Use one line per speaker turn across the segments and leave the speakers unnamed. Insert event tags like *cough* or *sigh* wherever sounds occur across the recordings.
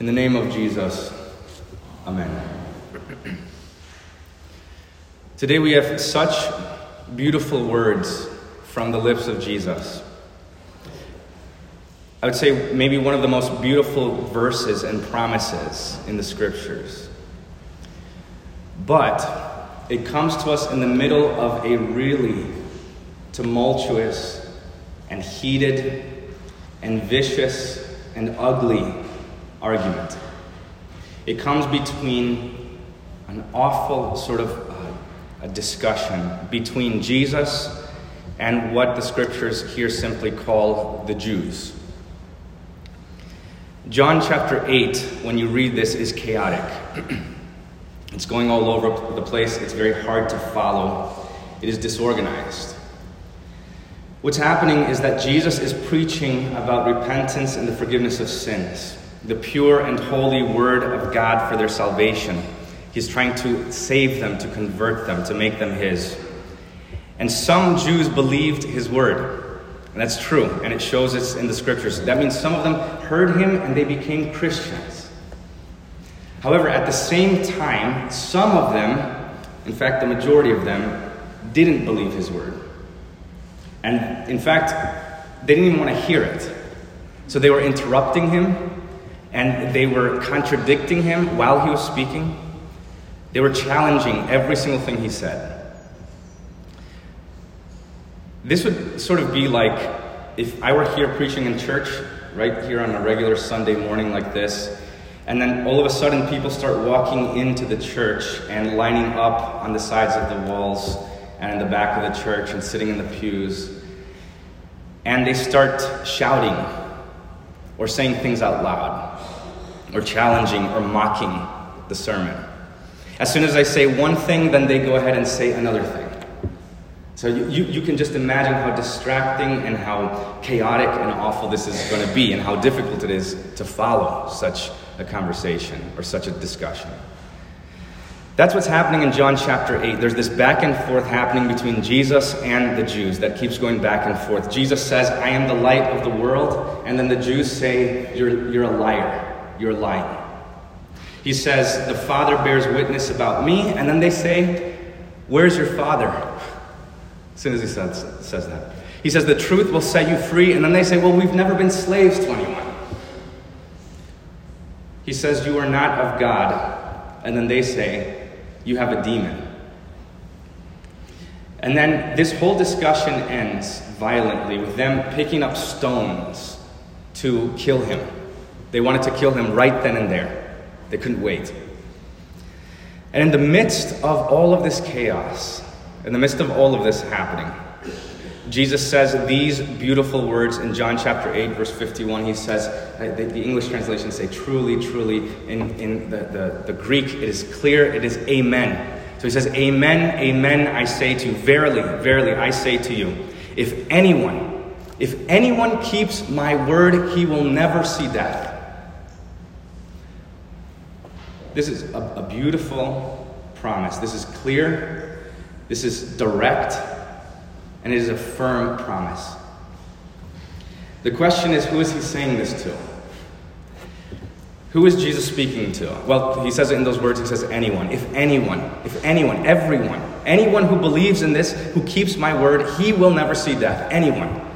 In the name of Jesus, Amen. Today we have such beautiful words from the lips of Jesus. I would say maybe one of the most beautiful verses and promises in the scriptures. But it comes to us in the middle of a really tumultuous and heated and vicious and ugly argument. It comes between an awful sort of uh, a discussion between Jesus and what the scriptures here simply call the Jews. John chapter 8, when you read this, is chaotic. *clears throat* it's going all over the place, it's very hard to follow, it is disorganized. What's happening is that Jesus is preaching about repentance and the forgiveness of sins, the pure and holy word of God for their salvation. He's trying to save them, to convert them, to make them His. And some Jews believed His word. And that's true, and it shows us in the scriptures. That means some of them heard him and they became Christians. However, at the same time, some of them, in fact, the majority of them, didn't believe his word. And in fact, they didn't even want to hear it. So they were interrupting him and they were contradicting him while he was speaking. They were challenging every single thing he said. This would sort of be like if I were here preaching in church, right here on a regular Sunday morning like this, and then all of a sudden people start walking into the church and lining up on the sides of the walls and in the back of the church and sitting in the pews, and they start shouting or saying things out loud or challenging or mocking the sermon. As soon as I say one thing, then they go ahead and say another thing. So you, you, you, can just imagine how distracting and how chaotic and awful this is going to be, and how difficult it is to follow such a conversation or such a discussion. That's what's happening in John chapter 8. There's this back and forth happening between Jesus and the Jews that keeps going back and forth. Jesus says, I am the light of the world, and then the Jews say, You're, you're a liar. You're lying. He says, The Father bears witness about me, and then they say, Where's your Father? *laughs* as soon as he says, says that. He says, The truth will set you free. And then they say, Well, we've never been slaves to anyone. He says, You are not of God. And then they say, You have a demon. And then this whole discussion ends violently with them picking up stones to kill him. They wanted to kill him right then and there, they couldn't wait. And in the midst of all of this chaos, in the midst of all of this happening, Jesus says these beautiful words in John chapter 8, verse 51. He says, uh, the, the English translations say, truly, truly. In, in the, the, the Greek, it is clear, it is amen. So he says, Amen, amen, I say to you, verily, verily, I say to you, if anyone, if anyone keeps my word, he will never see death. This is a, a beautiful promise. This is clear. This is direct. And it is a firm promise. The question is who is he saying this to? Who is Jesus speaking to? Well, he says it in those words. He says, anyone. If anyone, if anyone, everyone, anyone who believes in this, who keeps my word, he will never see death. Anyone.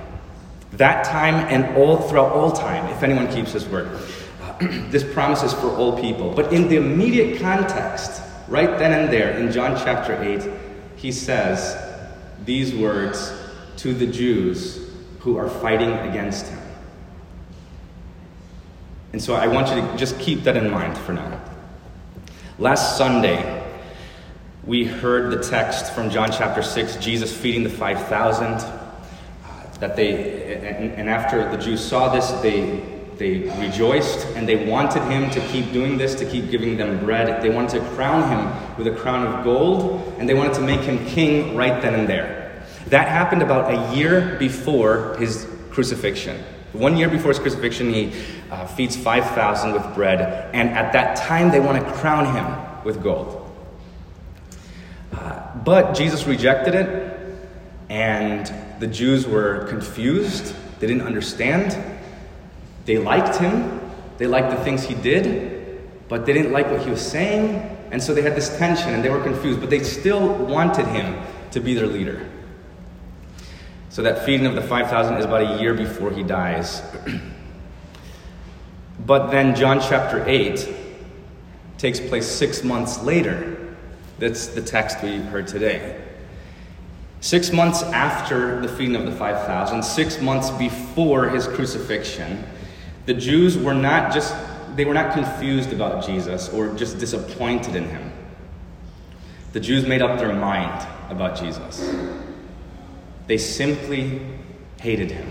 That time and all throughout all time, if anyone keeps his word. *clears throat* this promise is for all people. But in the immediate context, right then and there, in John chapter 8, he says these words to the Jews who are fighting against him. And so I want you to just keep that in mind for now. Last Sunday, we heard the text from John chapter 6, Jesus feeding the 5,000. Uh, that they, and, and after the Jews saw this, they they rejoiced and they wanted him to keep doing this, to keep giving them bread. They wanted to crown him with a crown of gold and they wanted to make him king right then and there. That happened about a year before his crucifixion. One year before his crucifixion, he uh, feeds 5,000 with bread, and at that time, they want to crown him with gold. Uh, but Jesus rejected it, and the Jews were confused. They didn't understand. They liked him. They liked the things he did, but they didn't like what he was saying, and so they had this tension and they were confused, but they still wanted him to be their leader. So that feeding of the 5,000 is about a year before he dies. *clears throat* but then John chapter 8 takes place six months later. That's the text we heard today. Six months after the feeding of the 5,000, six months before his crucifixion, the Jews were not just, they were not confused about Jesus or just disappointed in him. The Jews made up their mind about Jesus. They simply hated him.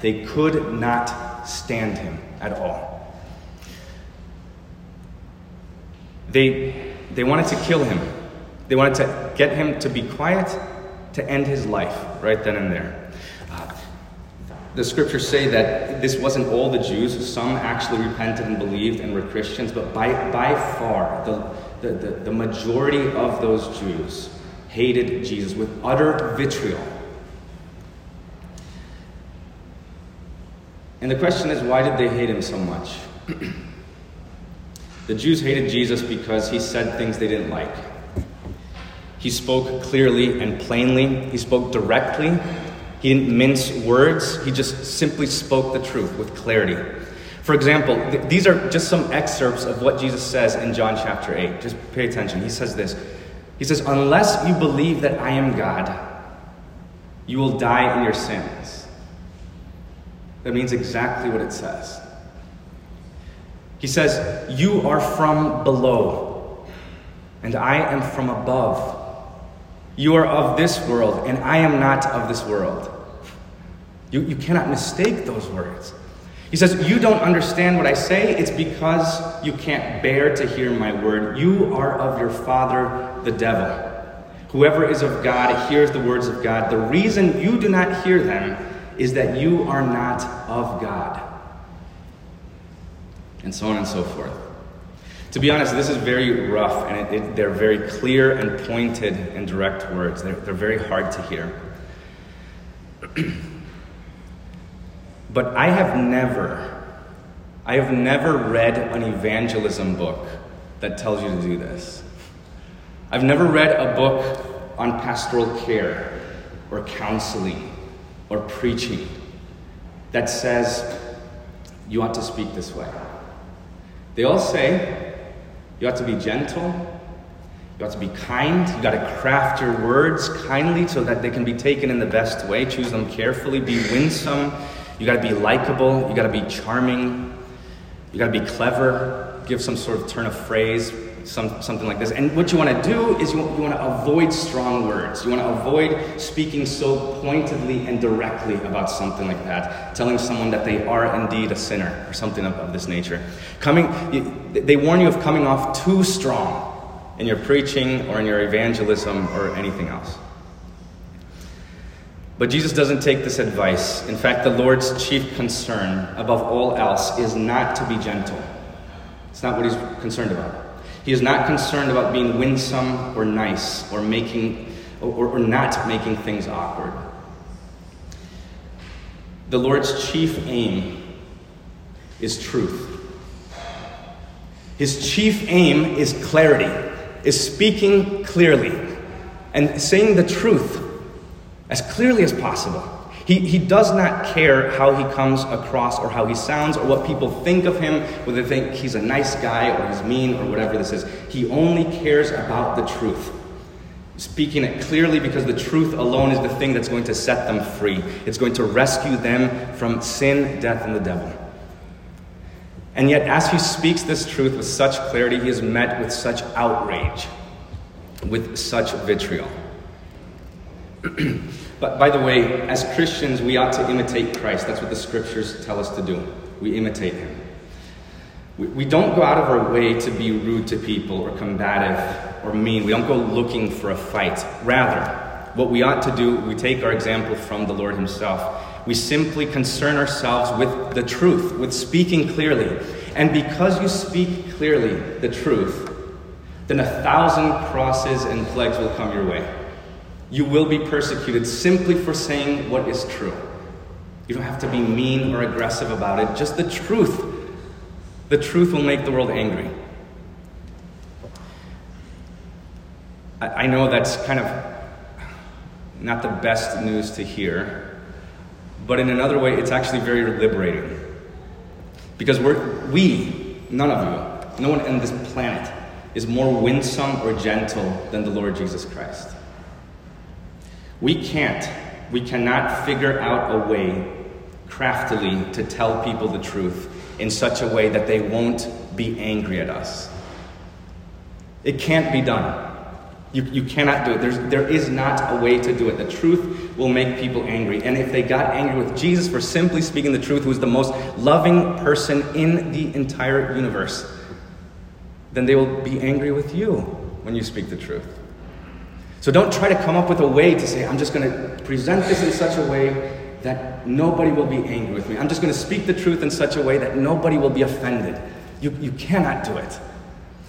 They could not stand him at all. They, they wanted to kill him. They wanted to get him to be quiet, to end his life right then and there. The scriptures say that this wasn't all the Jews. Some actually repented and believed and were Christians, but by, by far, the, the, the, the majority of those Jews hated Jesus with utter vitriol. And the question is, why did they hate him so much? *clears throat* the Jews hated Jesus because he said things they didn't like. He spoke clearly and plainly, he spoke directly. He didn't mince words, he just simply spoke the truth with clarity. For example, th- these are just some excerpts of what Jesus says in John chapter 8. Just pay attention. He says this He says, Unless you believe that I am God, you will die in your sins. That means exactly what it says. He says, You are from below, and I am from above. You are of this world, and I am not of this world. You, you cannot mistake those words. He says, You don't understand what I say. It's because you can't bear to hear my word. You are of your father, the devil. Whoever is of God hears the words of God. The reason you do not hear them is that you are not of God. And so on and so forth. To be honest, this is very rough, and it, it, they're very clear and pointed and direct words. They're, they're very hard to hear. *clears throat* but I have never, I have never read an evangelism book that tells you to do this. I've never read a book on pastoral care or counseling or preaching that says you ought to speak this way. They all say you have to be gentle. You have to be kind. You got to craft your words kindly so that they can be taken in the best way. Choose them carefully. Be winsome. You got to be likable. You got to be charming. You got to be clever. Give some sort of turn of phrase, some, something like this. And what you want to do is you, you want to avoid strong words. You want to avoid speaking so pointedly and directly about something like that, telling someone that they are indeed a sinner or something of, of this nature. Coming, they warn you of coming off too strong in your preaching or in your evangelism or anything else. But Jesus doesn't take this advice. In fact, the Lord's chief concern, above all else, is not to be gentle. It's not what he's concerned about. He is not concerned about being winsome or nice or making or, or not making things awkward. The Lord's chief aim is truth. His chief aim is clarity, is speaking clearly and saying the truth as clearly as possible. He, he does not care how he comes across or how he sounds or what people think of him, whether they think he's a nice guy or he's mean or whatever this is. He only cares about the truth. Speaking it clearly because the truth alone is the thing that's going to set them free. It's going to rescue them from sin, death, and the devil. And yet, as he speaks this truth with such clarity, he is met with such outrage, with such vitriol. *clears throat* But by the way, as Christians, we ought to imitate Christ. That's what the scriptures tell us to do. We imitate him. We, we don't go out of our way to be rude to people or combative or mean. We don't go looking for a fight. Rather, what we ought to do, we take our example from the Lord himself. We simply concern ourselves with the truth, with speaking clearly. And because you speak clearly the truth, then a thousand crosses and plagues will come your way. You will be persecuted simply for saying what is true. You don't have to be mean or aggressive about it, just the truth The truth will make the world angry. I, know that's kind of not the best news to hear, but in another way, it's actually very liberating. Because we're, we, none of you, no one on this planet, is more winsome or gentle than the Lord Jesus Christ. We can't, we cannot figure out a way craftily to tell people the truth in such a way that they won't be angry at us. It can't be done. You, you cannot do it. There's, there is not a way to do it. The truth will make people angry. And if they got angry with Jesus for simply speaking the truth, who is the most loving person in the entire universe, then they will be angry with you when you speak the truth. So don't try to come up with a way to say, I'm just going to present this in such a way that nobody will be angry with me. I'm just going to speak the truth in such a way that nobody will be offended. You, you cannot do it.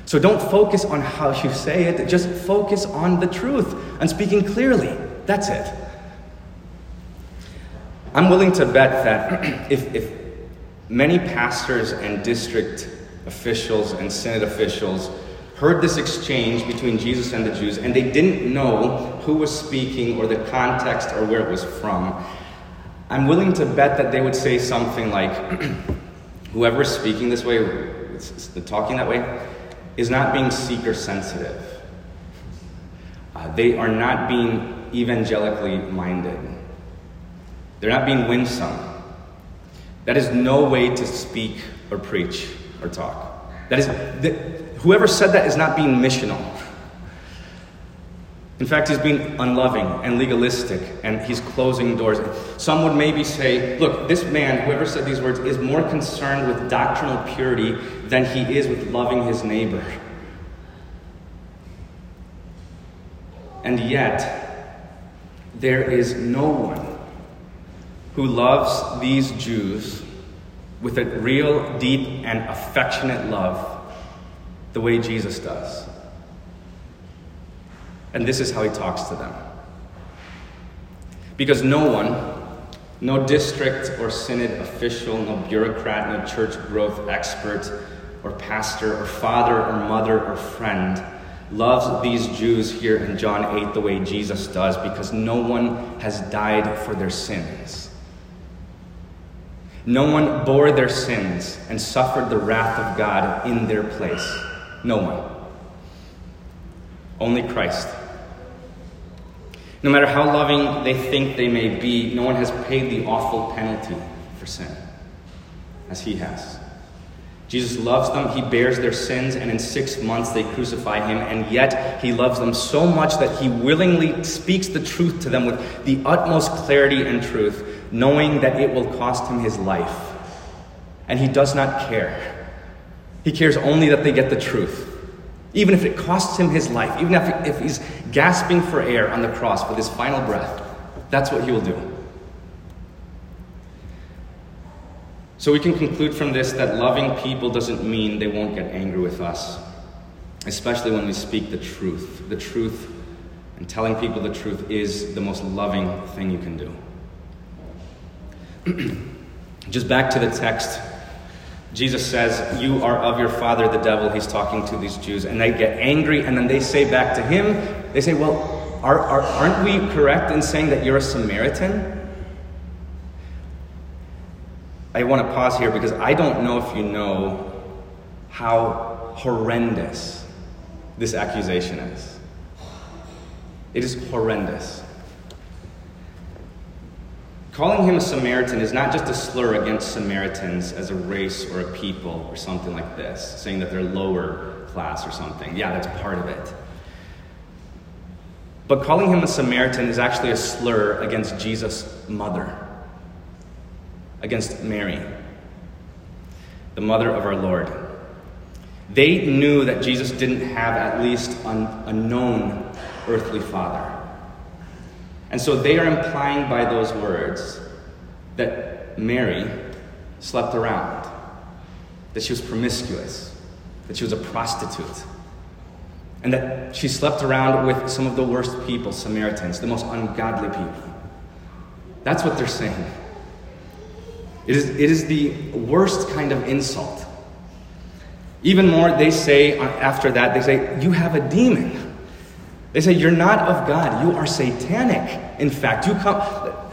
So don't focus on how you say it, just focus on the truth and speaking clearly. That's it. I'm willing to bet that *clears throat* if, if many pastors and district officials and synod officials heard this exchange between Jesus and the Jews and they didn't know who was speaking or the context or where it was from, I'm willing to bet that they would say something like, *clears throat* whoever's speaking this way, talking that way, is not being seeker sensitive. Uh, they are not being evangelically minded. They're not being winsome. That is no way to speak or preach or talk. That is, that, whoever said that is not being missional. In fact, he's being unloving and legalistic and he's closing doors. Some would maybe say, look, this man, whoever said these words, is more concerned with doctrinal purity than he is with loving his neighbor. And yet, there is no one who loves these Jews with a real, deep, and affectionate love the way Jesus does. And this is how he talks to them. Because no one, no district or synod official, no bureaucrat, no church growth expert, or pastor, or father, or mother, or friend loves these Jews here in John 8 the way Jesus does because no one has died for their sins. No one bore their sins and suffered the wrath of God in their place. No one. Only Christ. No matter how loving they think they may be, no one has paid the awful penalty for sin as he has. Jesus loves them, he bears their sins, and in six months they crucify him, and yet he loves them so much that he willingly speaks the truth to them with the utmost clarity and truth, knowing that it will cost him his life. And he does not care. He cares only that they get the truth. Even if it costs him his life, even if, if he's gasping for air on the cross with his final breath, that's what he will do. So we can conclude from this that loving people doesn't mean they won't get angry with us, especially when we speak the truth. The truth and telling people the truth is the most loving thing you can do. *clears throat* Just back to the text. Jesus says, You are of your father, the devil. He's talking to these Jews. And they get angry, and then they say back to him, They say, Well, are, are, aren't we correct in saying that you're a Samaritan? I want to pause here because I don't know if you know how horrendous this accusation is. It is horrendous. Calling him a Samaritan is not just a slur against Samaritans as a race or a people or something like this, saying that they're lower class or something. Yeah, that's part of it. But calling him a Samaritan is actually a slur against Jesus' mother against Mary, the mother of our Lord. They knew that Jesus didn't have at least an, a known earthly father. And so they are implying by those words that Mary slept around, that she was promiscuous, that she was a prostitute, and that she slept around with some of the worst people, Samaritans, the most ungodly people. That's what they're saying. It is, it is the worst kind of insult. Even more, they say after that, they say, You have a demon. They say, You're not of God. You are satanic. In fact, you come,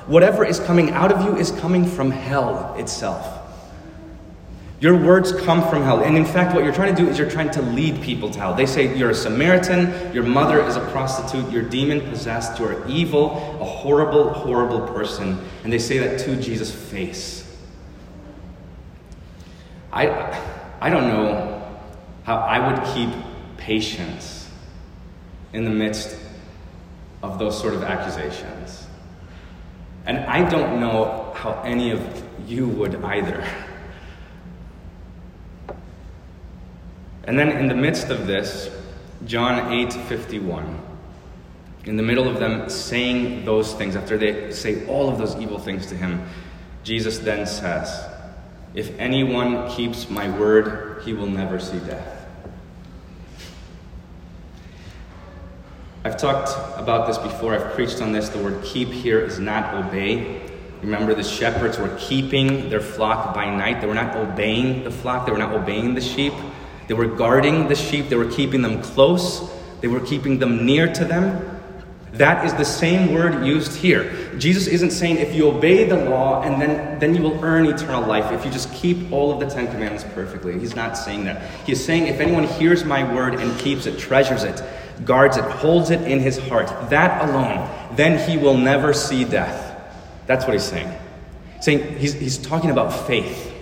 whatever is coming out of you is coming from hell itself. Your words come from hell. And in fact, what you're trying to do is you're trying to lead people to hell. They say you're a Samaritan, your mother is a prostitute, you're demon possessed, you're evil, a horrible, horrible person. And they say that to Jesus' face. I, I don't know how I would keep patience in the midst of those sort of accusations. And I don't know how any of you would either. And then in the midst of this, John 8 51, in the middle of them saying those things, after they say all of those evil things to him, Jesus then says, If anyone keeps my word, he will never see death. I've talked about this before, I've preached on this. The word keep here is not obey. Remember, the shepherds were keeping their flock by night. They were not obeying the flock, they were not obeying the sheep. They were guarding the sheep, they were keeping them close, they were keeping them near to them. That is the same word used here. Jesus isn't saying if you obey the law and then, then you will earn eternal life, if you just keep all of the Ten Commandments perfectly. He's not saying that. He's saying if anyone hears my word and keeps it, treasures it, guards it, holds it in his heart, that alone, then he will never see death. That's what he's saying. Saying he's, he's talking about faith.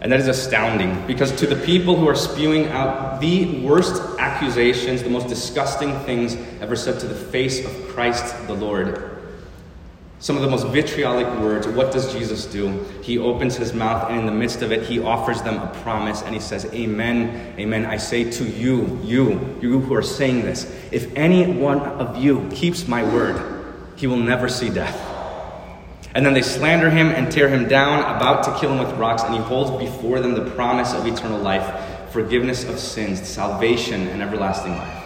And that is astounding because to the people who are spewing out the worst accusations, the most disgusting things ever said to the face of Christ the Lord, some of the most vitriolic words, what does Jesus do? He opens his mouth, and in the midst of it, he offers them a promise, and he says, Amen, amen. I say to you, you, you who are saying this, if any one of you keeps my word, he will never see death. And then they slander him and tear him down, about to kill him with rocks, and he holds before them the promise of eternal life, forgiveness of sins, salvation, and everlasting life.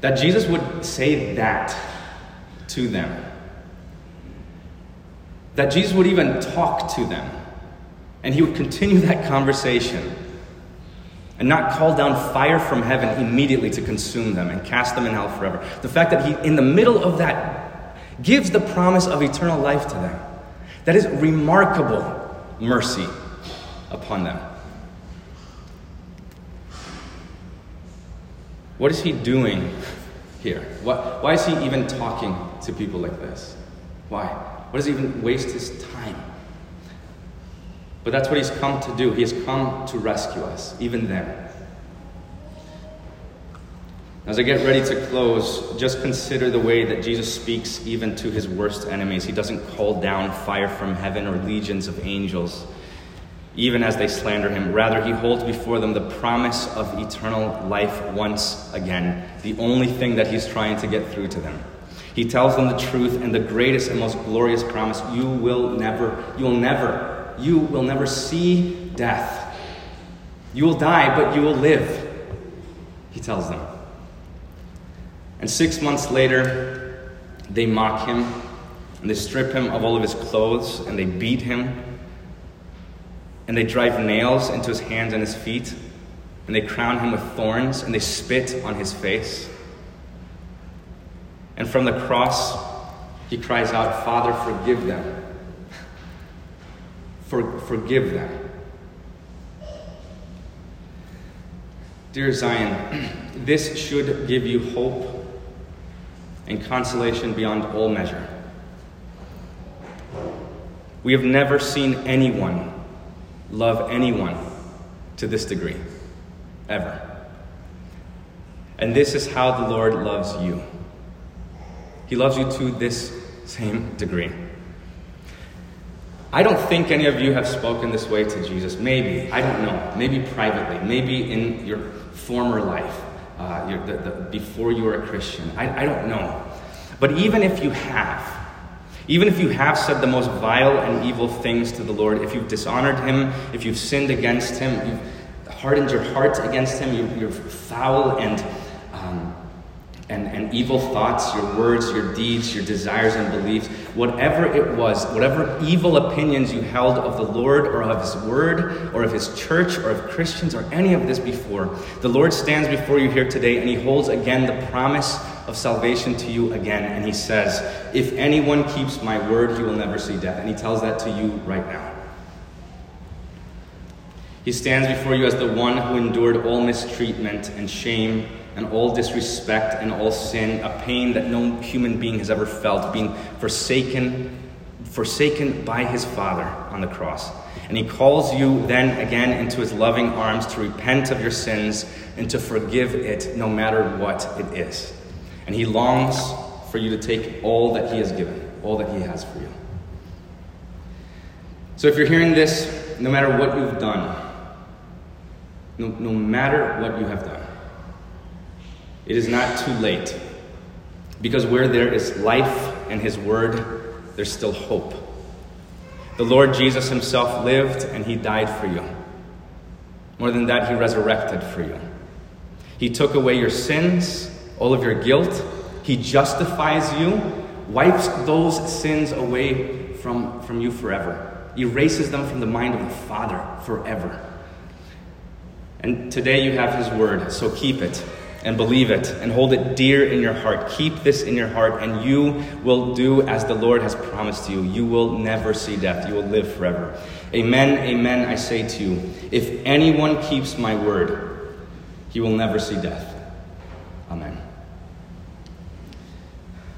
That Jesus would say that to them. That Jesus would even talk to them. And he would continue that conversation and not call down fire from heaven immediately to consume them and cast them in hell forever. The fact that he, in the middle of that gives the promise of eternal life to them. That is remarkable mercy upon them. What is he doing here? What, why is he even talking to people like this? Why? Why does he even waste his time? But that's what he's come to do. He has come to rescue us, even them. As I get ready to close, just consider the way that Jesus speaks even to his worst enemies. He doesn't call down fire from heaven or legions of angels, even as they slander him. Rather, he holds before them the promise of eternal life once again, the only thing that he's trying to get through to them. He tells them the truth and the greatest and most glorious promise you will never, you will never, you will never see death. You will die, but you will live, he tells them. And six months later, they mock him, and they strip him of all of his clothes, and they beat him, and they drive nails into his hands and his feet, and they crown him with thorns, and they spit on his face. And from the cross, he cries out, Father, forgive them. For, forgive them. Dear Zion, *clears throat* this should give you hope and consolation beyond all measure. We have never seen anyone love anyone to this degree, ever. And this is how the Lord loves you. He loves you to this same degree. I don't think any of you have spoken this way to Jesus. Maybe, I don't know. Maybe privately, maybe in your former life uh, the, the, before you were a Christian. I, I don't know. But even if you have, even if you have said the most vile and evil things to the Lord, if you've dishonored him, if you've sinned against him, you've hardened your heart against him, you, foul and um, and, and evil thoughts, your words, your deeds, your desires and beliefs, whatever it was, whatever evil opinions you held of the Lord or of His Word or of His church or of Christians or any of this before, the Lord stands before you here today and He holds again the promise of salvation to you again. And He says, If anyone keeps my word, he will never see death. And He tells that to you right now. He stands before you as the one who endured all mistreatment and shame and all disrespect and all sin, a pain that no human being has ever felt, being forsaken, forsaken by his Father on the cross. And he calls you then again into his loving arms to repent of your sins and to forgive it no matter what it is. And he longs for you to take all that he has given, all that he has for you. So if you're hearing this, no matter what you've done, no, no matter what you have done, it is not too late. Because where there is life and His Word, there's still hope. The Lord Jesus Himself lived and He died for you. More than that, He resurrected for you. He took away your sins, all of your guilt. He justifies you, wipes those sins away from, from you forever, erases them from the mind of the Father forever. And today you have His Word, so keep it and believe it and hold it dear in your heart. Keep this in your heart, and you will do as the Lord has promised you. You will never see death, you will live forever. Amen, amen, I say to you. If anyone keeps my word, he will never see death. Amen.